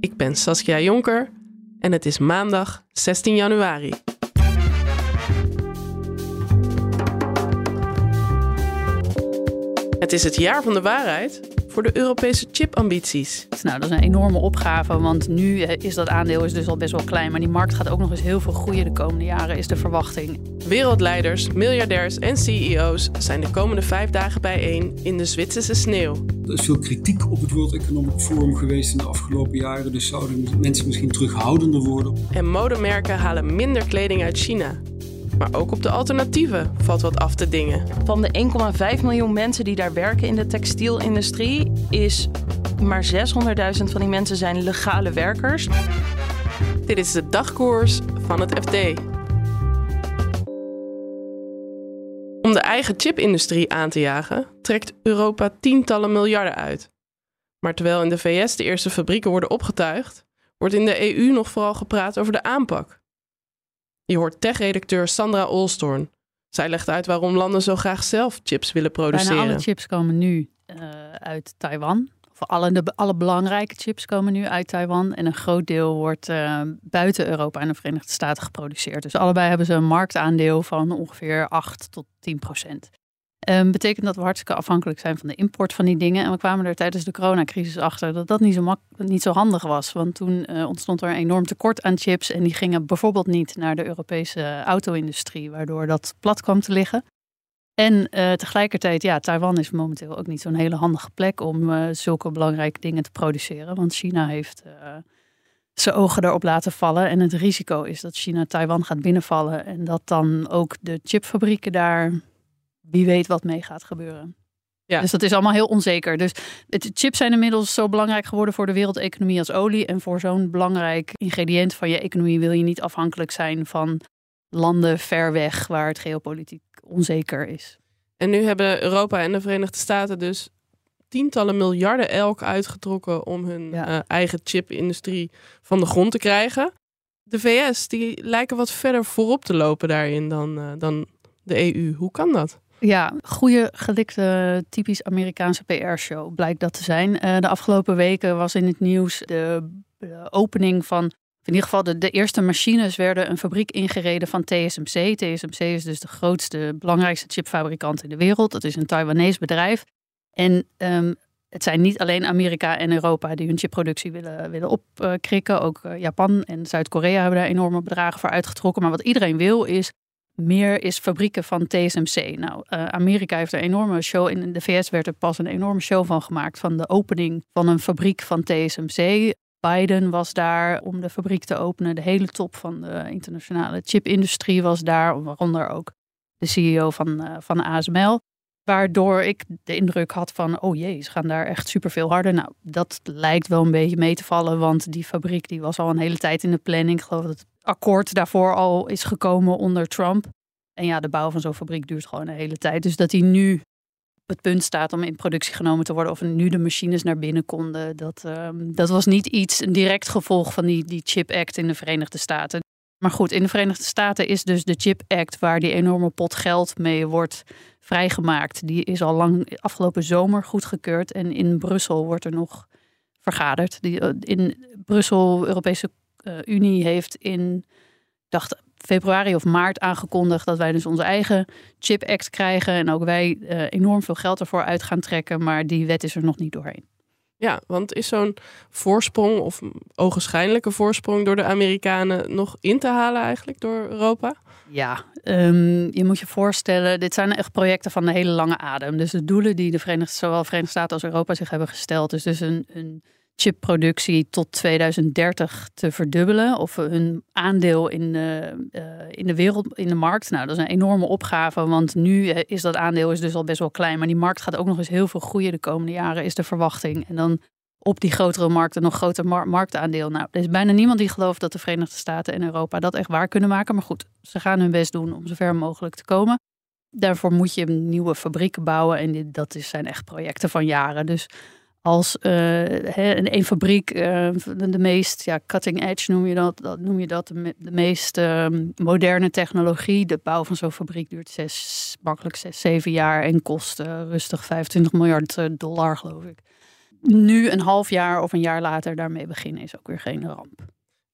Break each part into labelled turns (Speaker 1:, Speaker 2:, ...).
Speaker 1: Ik ben Saskia Jonker en het is maandag 16 januari. Het is het jaar van de waarheid voor de Europese chipambities.
Speaker 2: Nou, dat is een enorme opgave, want nu eh, is dat aandeel is dus al best wel klein. Maar die markt gaat ook nog eens heel veel groeien de komende jaren, is de verwachting.
Speaker 1: Wereldleiders, miljardairs en CEO's zijn de komende vijf dagen bijeen in de Zwitserse sneeuw.
Speaker 3: Er is veel kritiek op het World Economic Forum geweest in de afgelopen jaren, dus zouden mensen misschien terughoudender worden.
Speaker 1: En modemerken halen minder kleding uit China. Maar ook op de alternatieven valt wat af te dingen.
Speaker 4: Van de 1,5 miljoen mensen die daar werken in de textielindustrie, is maar 600.000 van die mensen zijn legale werkers.
Speaker 1: Dit is de dagkoers van het FD. Om de eigen chipindustrie aan te jagen, trekt Europa tientallen miljarden uit. Maar terwijl in de VS de eerste fabrieken worden opgetuigd, wordt in de EU nog vooral gepraat over de aanpak. Je hoort tech-redacteur Sandra Olstorn. Zij legt uit waarom landen zo graag zelf chips willen produceren.
Speaker 2: Bijna alle chips komen nu uh, uit Taiwan. Of alle, de, alle belangrijke chips komen nu uit Taiwan. En een groot deel wordt uh, buiten Europa en de Verenigde Staten geproduceerd. Dus allebei hebben ze een marktaandeel van ongeveer 8 tot 10 procent. Um, betekent dat we hartstikke afhankelijk zijn van de import van die dingen. En we kwamen er tijdens de coronacrisis achter dat dat niet zo, mak niet zo handig was. Want toen uh, ontstond er een enorm tekort aan chips. En die gingen bijvoorbeeld niet naar de Europese auto-industrie, waardoor dat plat kwam te liggen. En uh, tegelijkertijd, ja, Taiwan is momenteel ook niet zo'n hele handige plek om uh, zulke belangrijke dingen te produceren. Want China heeft zijn ogen erop laten vallen. En het risico is dat China Taiwan gaat binnenvallen. En dat dan ook de chipfabrieken daar wie weet wat mee gaat gebeuren. Ja. Dus dat is allemaal heel onzeker. Dus het, chips zijn inmiddels zo belangrijk geworden voor de wereldeconomie als olie. En voor zo'n belangrijk ingrediënt van je economie wil je niet afhankelijk zijn van landen ver weg waar het geopolitiek onzeker is.
Speaker 1: En nu hebben Europa en de Verenigde Staten dus tientallen miljarden elk uitgetrokken om hun uh, eigen chipindustrie van de grond te krijgen. De VS die lijken wat verder voorop te lopen daarin dan, uh, dan de EU. Hoe kan dat?
Speaker 2: Ja, goede, gelikte, typisch Amerikaanse PR-show blijkt dat te zijn. Uh, de afgelopen weken was in het nieuws de, de opening van in ieder geval de, de, eerste machines werden een fabriek ingereden van TSMC. TSMC is dus de grootste, belangrijkste chipfabrikant in de wereld. Dat is een Taiwanese bedrijf. En um, het zijn niet alleen Amerika en Europa die hun chipproductie willen, willen opkrikken. Ook uh, Japan en Zuid-Korea hebben daar enorme bedragen voor uitgetrokken. Maar wat iedereen wil is meer is fabrieken van TSMC. Nou, uh, Amerika heeft een enorme show. In de VS werd er pas een enorme show van gemaakt. Van de opening van een fabriek van TSMC. Biden was daar om de fabriek te openen. De hele top van de internationale chipindustrie was daar. Waaronder ook de CEO van, uh, van ASML. Waardoor ik de indruk had van, oh jee, ze gaan daar echt superveel harder. Nou, dat lijkt wel een beetje mee te vallen, want die fabriek die was al een hele tijd in de planning. Ik geloof dat het akkoord daarvoor al is gekomen onder Trump. En ja, de bouw van zo'n fabriek duurt gewoon een hele tijd. Dus dat hij nu op het punt staat om in productie genomen te worden, of nu de machines naar binnen konden, dat, um, dat was niet iets, een direct gevolg van die, die Chip Act in de Verenigde Staten. Maar goed, in de Verenigde Staten is dus de Chip Act, waar die enorme pot geld mee wordt vrijgemaakt, die is al lang afgelopen zomer goedgekeurd. En in Brussel wordt er nog vergaderd. Die, eh, in Brussel, Europese Unie, heeft in, dacht februari of maart aangekondigd dat wij dus onze eigen Chip Act krijgen. En ook wij uh, enorm veel geld ervoor uit gaan trekken. Maar die wet is er nog niet doorheen.
Speaker 1: Ja, want is zo'n voorsprong of ogenschijnlijke voorsprong door de Amerikanen nog in te halen eigenlijk door Europa?
Speaker 2: Ja, um, je moet je voorstellen, dit zijn echt projecten van de hele lange adem. Dus de doelen die de Verenigde, zowel de Verenigde Staten als Europa zich hebben gesteld, is dus een, een chipproductie tot 2030 te verdubbelen. Of hun aandeel in de, uh, in de wereld, in de markt. Nou, dat is een enorme opgave. Want nu is dat aandeel is dus al best wel klein. Maar die markt gaat ook nog eens heel veel groeien de komende jaren, is de verwachting. En dan op die grotere markten nog groter mar marktaandeel. Nou, er is bijna niemand die gelooft dat de Verenigde Staten en Europa dat echt waar kunnen maken. Maar goed, ze gaan hun best doen om zo ver mogelijk te komen. Daarvoor moet je nieuwe fabrieken bouwen en dit, dat zijn echt projecten van jaren. Dus als uh, een, fabriek, uh, de, meest ja, cutting edge noem je dat, dat noem je dat de, meest uh, moderne technologie. De bouw van zo'n fabriek duurt zes, makkelijk zes, zeven jaar en kost rustig 25 miljard dollar, geloof ik. Nu een half jaar of een jaar later daarmee beginnen is ook weer geen ramp.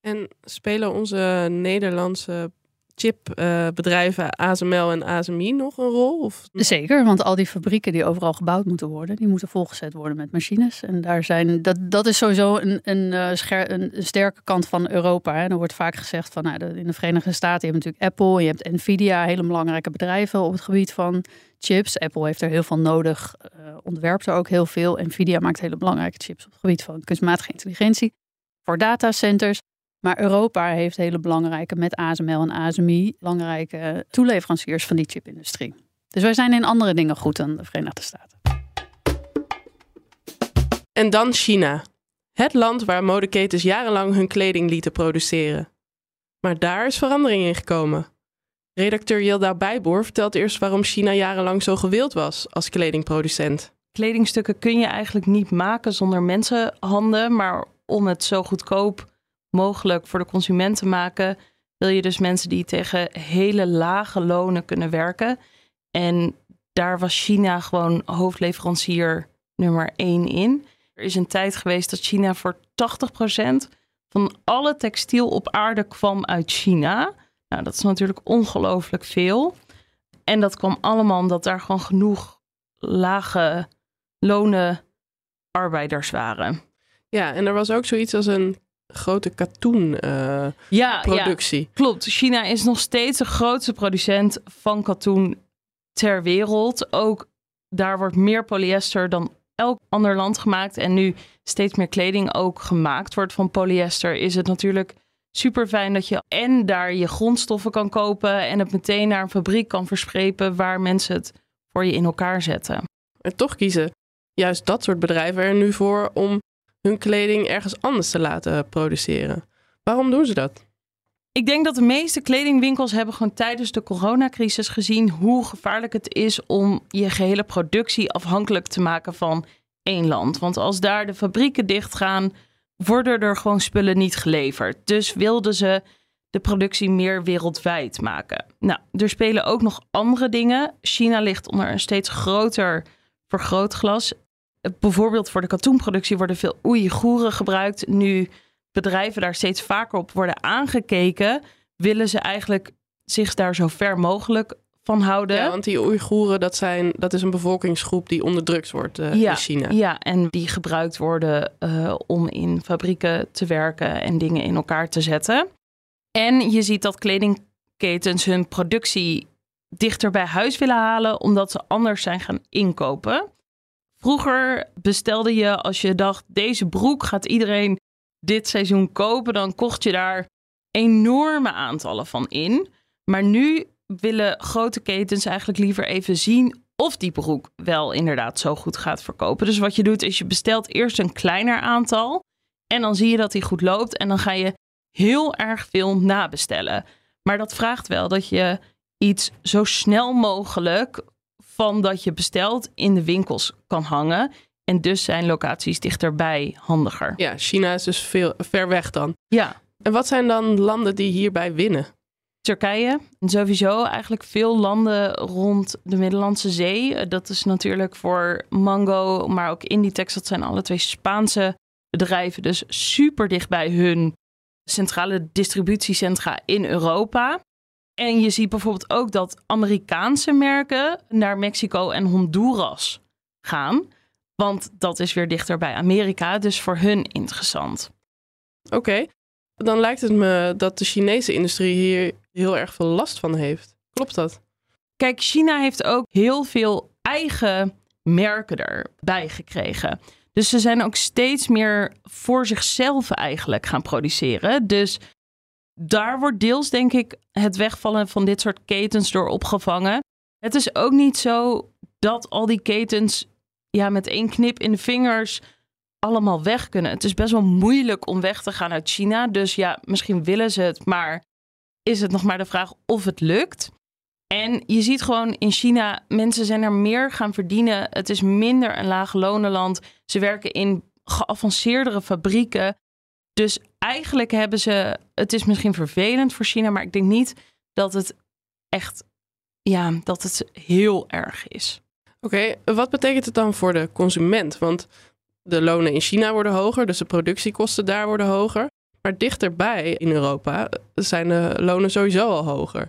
Speaker 1: En spelen onze Nederlandse chipbedrijven uh, ASML en ASMI nog een rol? Of?
Speaker 2: Zeker, want al die fabrieken die overal gebouwd moeten worden, die moeten volgezet worden met machines. En daar zijn, dat, dat is sowieso een, een, uh, scher, een, sterke kant van Europa. Hè. Er wordt vaak gezegd van nou, in de Verenigde Staten je hebt natuurlijk Apple, je hebt Nvidia, hele belangrijke bedrijven op het gebied van chips. Apple heeft er heel veel nodig, uh, ontwerpt er ook heel veel. Nvidia maakt hele belangrijke chips op het gebied van kunstmatige intelligentie voor datacenters. Maar Europa heeft hele belangrijke, met ASML en ASMI, belangrijke toeleveranciers van die chipindustrie. Dus wij zijn in andere dingen goed dan de Verenigde Staten.
Speaker 1: En dan China. Het land waar modeketens jarenlang hun kleding lieten produceren. Maar daar is verandering in gekomen. Redacteur Yilda Bijboer vertelt eerst waarom China jarenlang zo gewild was als kledingproducent.
Speaker 4: Kledingstukken kun je eigenlijk niet maken zonder mensenhanden, maar om het zo goedkoop mogelijk voor de consument te maken, wil je dus mensen die tegen hele lage lonen kunnen werken. En daar was China gewoon hoofdleverancier nummer één in. Er is een tijd geweest dat China voor 80% van alle textiel op aarde kwam uit China. Nou, dat is natuurlijk ongelooflijk veel. En dat kwam allemaal omdat daar gewoon genoeg lage lonen arbeiders waren.
Speaker 1: Ja, en er was ook zoiets als een grote katoenproductie.
Speaker 4: Uh, ja, klopt. China is nog steeds de grootste producent van katoen ter wereld. Ook daar wordt meer polyester dan elk ander land gemaakt. En nu steeds meer kleding ook gemaakt wordt van polyester. Is het natuurlijk super fijn dat je en daar je grondstoffen kan kopen. En het meteen naar een fabriek kan versprepen waar mensen het voor je in elkaar zetten.
Speaker 1: En toch kiezen juist dat soort bedrijven er nu voor om hun kleding ergens anders te laten produceren. Waarom doen ze dat?
Speaker 4: Ik denk dat de meeste kledingwinkels hebben gewoon tijdens de coronacrisis gezien hoe gevaarlijk het is om je gehele productie afhankelijk te maken van één land. Want als daar de fabrieken dichtgaan, worden er gewoon spullen niet geleverd. Dus wilden ze de productie meer wereldwijd maken. Nou, er spelen ook nog andere dingen. China ligt onder een steeds groter vergrootglas bijvoorbeeld voor de katoenproductie worden veel Oeigoeren gebruikt. Nu bedrijven daar steeds vaker op worden aangekeken, willen ze eigenlijk zich daar zo ver mogelijk van houden.
Speaker 1: Ja, want die Oeigoeren, dat, zijn, dat is een bevolkingsgroep die onderdrukt wordt uh,
Speaker 4: ja,
Speaker 1: in China.
Speaker 4: Ja, en die gebruikt worden uh, om in fabrieken te werken en dingen in elkaar te zetten. En je ziet dat kledingketens hun productie dichter bij huis willen halen, omdat ze anders zijn gaan inkopen. Vroeger bestelde je als je dacht, deze broek gaat iedereen dit seizoen kopen, dan kocht je daar enorme aantallen van in. Maar nu willen grote ketens eigenlijk liever even zien of die broek wel inderdaad zo goed gaat verkopen. Dus wat je doet is je bestelt eerst een kleiner aantal en dan zie je dat die goed loopt en dan ga je heel erg veel nabestellen. Maar dat vraagt wel dat je iets zo snel mogelijk van dat je bestelt in de winkels kan hangen. En dus zijn locaties dichterbij handiger.
Speaker 1: Ja, China is dus veel ver weg dan.
Speaker 4: Ja.
Speaker 1: En wat zijn dan landen die hierbij winnen?
Speaker 4: Turkije. En sowieso eigenlijk veel landen rond de Middellandse Zee. Dat is natuurlijk voor Mango, maar ook Inditex. Dat zijn alle twee Spaanse bedrijven. Dus super dicht bij hun centrale distributiecentra in Europa. En je ziet bijvoorbeeld ook dat Amerikaanse merken naar Mexico en Honduras gaan. Want dat is weer dichter bij Amerika, dus voor hun interessant.
Speaker 1: Oké, dan lijkt het me dat de Chinese industrie hier heel erg veel last van heeft. Klopt dat?
Speaker 4: Kijk, China heeft ook heel veel eigen merken erbij gekregen. Dus ze zijn ook steeds meer voor zichzelf eigenlijk gaan produceren. Dus daar wordt deels, denk ik, het wegvallen van dit soort ketens door opgevangen. Het is ook niet zo dat al die ketens ja, met één knip in de vingers allemaal weg kunnen. Het is best wel moeilijk om weg te gaan uit China. Dus ja, misschien willen ze het, maar is het nog maar de vraag of het lukt. En je ziet gewoon in China, mensen zijn er meer gaan verdienen. Het is minder een laag Ze werken in geavanceerdere fabrieken. Dus eigenlijk hebben ze, het is misschien vervelend voor China, maar ik denk niet dat het echt, ja, dat het heel erg is.
Speaker 1: Oké, wat betekent het dan voor de consument? Want de lonen in China worden hoger, dus de productiekosten daar worden hoger. Maar dichterbij in Europa zijn de lonen sowieso al hoger.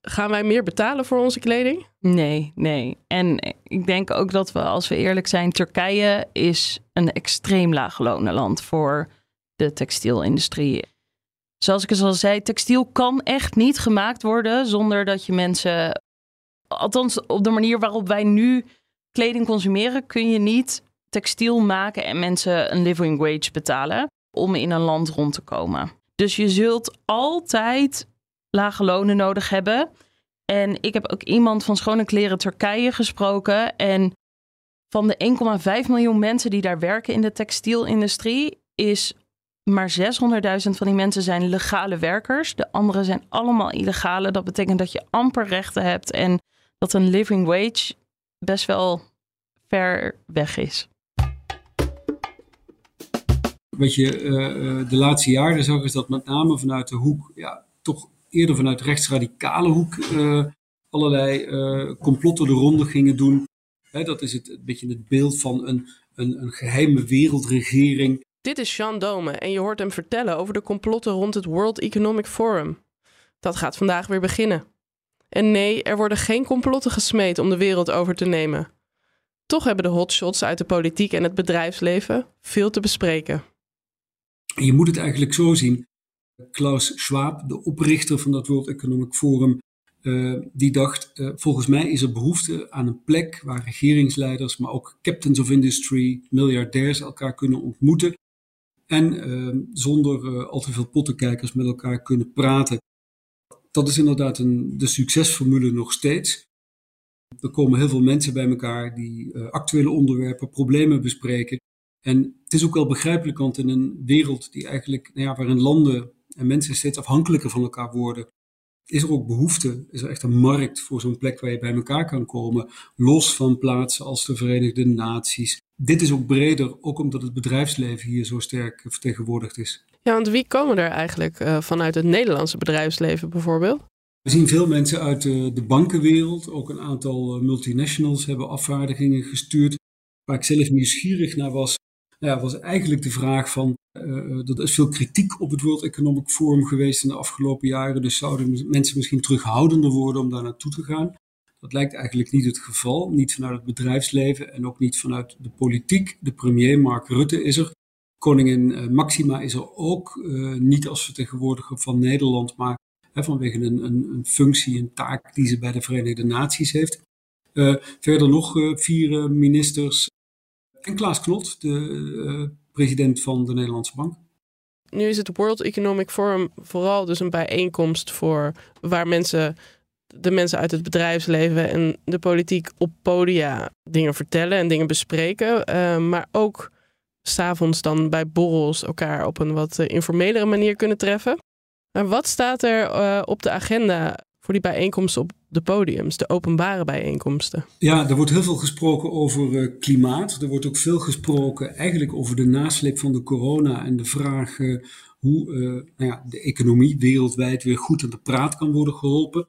Speaker 1: Gaan wij meer betalen voor onze kleding?
Speaker 4: Nee, nee. En ik denk ook dat we, als we eerlijk zijn, Turkije is een extreem laag lonenland voor de textielindustrie. Zoals ik al zei, textiel kan echt niet gemaakt worden zonder dat je mensen. Althans, op de manier waarop wij nu kleding consumeren, kun je niet textiel maken en mensen een living wage betalen om in een land rond te komen. Dus je zult altijd lage lonen nodig hebben. En ik heb ook iemand van Schone Kleren Turkije gesproken. En van de 1,5 miljoen mensen die daar werken in de textielindustrie, is maar 600.000 van die mensen zijn legale werkers. De anderen zijn allemaal illegale. Dat betekent dat je amper rechten hebt en dat een living wage best wel ver weg is.
Speaker 3: Wat je uh, de laatste jaren zag, is dat met name vanuit de hoek, ja, toch eerder vanuit de rechtsradicale hoek, uh, allerlei uh, complotten de ronde gingen doen. dat is het, een beetje het beeld van een, een, een geheime wereldregering.
Speaker 1: Dit is Jean Dome en je hoort hem vertellen over de complotten rond het World Economic Forum. Dat gaat vandaag weer beginnen. En nee, er worden geen complotten gesmeed om de wereld over te nemen. Toch hebben de hotshots uit de politiek en het bedrijfsleven veel te bespreken.
Speaker 3: Je moet het eigenlijk zo zien. Klaus Schwab, de oprichter van dat World Economic Forum, uh, die dacht: uh, volgens mij is er behoefte aan een plek waar regeringsleiders, maar ook captains of industry, miljardairs elkaar kunnen ontmoeten. En uh, zonder al te veel pottenkijkers met elkaar kunnen praten. Dat is inderdaad een, de succesformule nog steeds. Er komen heel veel mensen bij elkaar die actuele onderwerpen, problemen bespreken. En het is ook wel begrijpelijk, want in een wereld die eigenlijk, nou ja, waarin landen en mensen steeds afhankelijker van elkaar worden, is er ook behoefte, is er echt een markt voor zo'n plek waar je bij elkaar kan komen, los van plaatsen als de Verenigde Naties. Dit is ook breder, ook omdat het bedrijfsleven hier zo sterk vertegenwoordigd is.
Speaker 1: Ja, want wie komen er eigenlijk uh, vanuit het Nederlandse bedrijfsleven bijvoorbeeld?
Speaker 3: We zien veel mensen uit de, de bankenwereld, ook een aantal eh, multinationals hebben afvaardigingen gestuurd. Waar ik zelf nieuwsgierig naar was, ja, was eigenlijk de vraag van, uh, er is veel kritiek op het World Economic Forum geweest in de afgelopen jaren, dus zouden mensen misschien terughoudender worden om daar naartoe te gaan. Dat lijkt eigenlijk niet het geval, niet vanuit het bedrijfsleven en ook niet vanuit de politiek. De premier Mark Rutte is er. Koningin uh, Maxima is er ook, uh, niet als vertegenwoordiger van Nederland, maar hè, vanwege een, een, een, functie, een taak die ze bij de Verenigde Naties heeft. verder nog vier ministers, en Klaas Knot, de president van de Nederlandse Bank.
Speaker 1: Nu is het World Economic Forum vooral dus een bijeenkomst voor waar mensen, de mensen uit het bedrijfsleven en de politiek op podia dingen vertellen en dingen bespreken. Uh, maar ook s'avonds dan bij borrels elkaar op een wat uh, informelere manier kunnen treffen. Maar wat staat er op de agenda voor die bijeenkomsten op de podiums, de openbare bijeenkomsten?
Speaker 3: Ja, er wordt heel veel gesproken over klimaat. Er wordt ook veel gesproken eigenlijk over de nasleep van de corona en de vraag hoe nou ja, de economie wereldwijd weer goed aan de praat kan worden geholpen.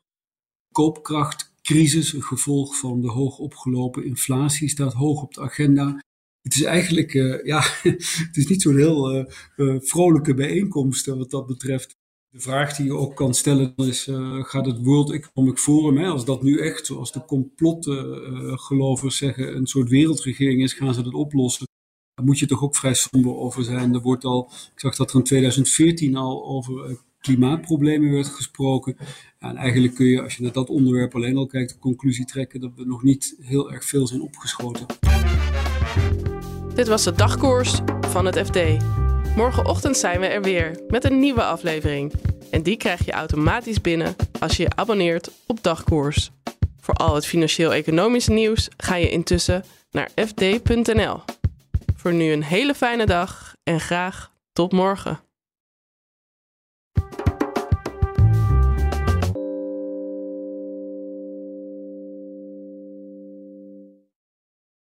Speaker 3: Koopkrachtcrisis, een gevolg van de hoog opgelopen inflatie, staat hoog op de agenda. Het is eigenlijk, ja, het is niet zo'n heel vrolijke bijeenkomst wat dat betreft. De vraag die je ook kan stellen is, gaat het World Economic Forum, hè, als dat nu echt, zoals de complotgelovers zeggen, een soort wereldregering is, gaan ze dat oplossen? Daar moet je toch ook vrij somber over zijn. Er wordt al, ik zag dat er in 2014 al over klimaatproblemen werd gesproken. en eigenlijk kun je, als je naar dat onderwerp alleen al kijkt, de conclusie trekken dat we nog niet heel erg veel zijn opgeschoten.
Speaker 1: Dit was de dagkoers van het FD. Morgenochtend zijn we er weer met een nieuwe aflevering. En die krijg je automatisch binnen als je je abonneert op Dagkoers. Voor al het financieel-economische nieuws ga je intussen naar fd.nl. Voor nu een hele fijne dag en graag tot morgen.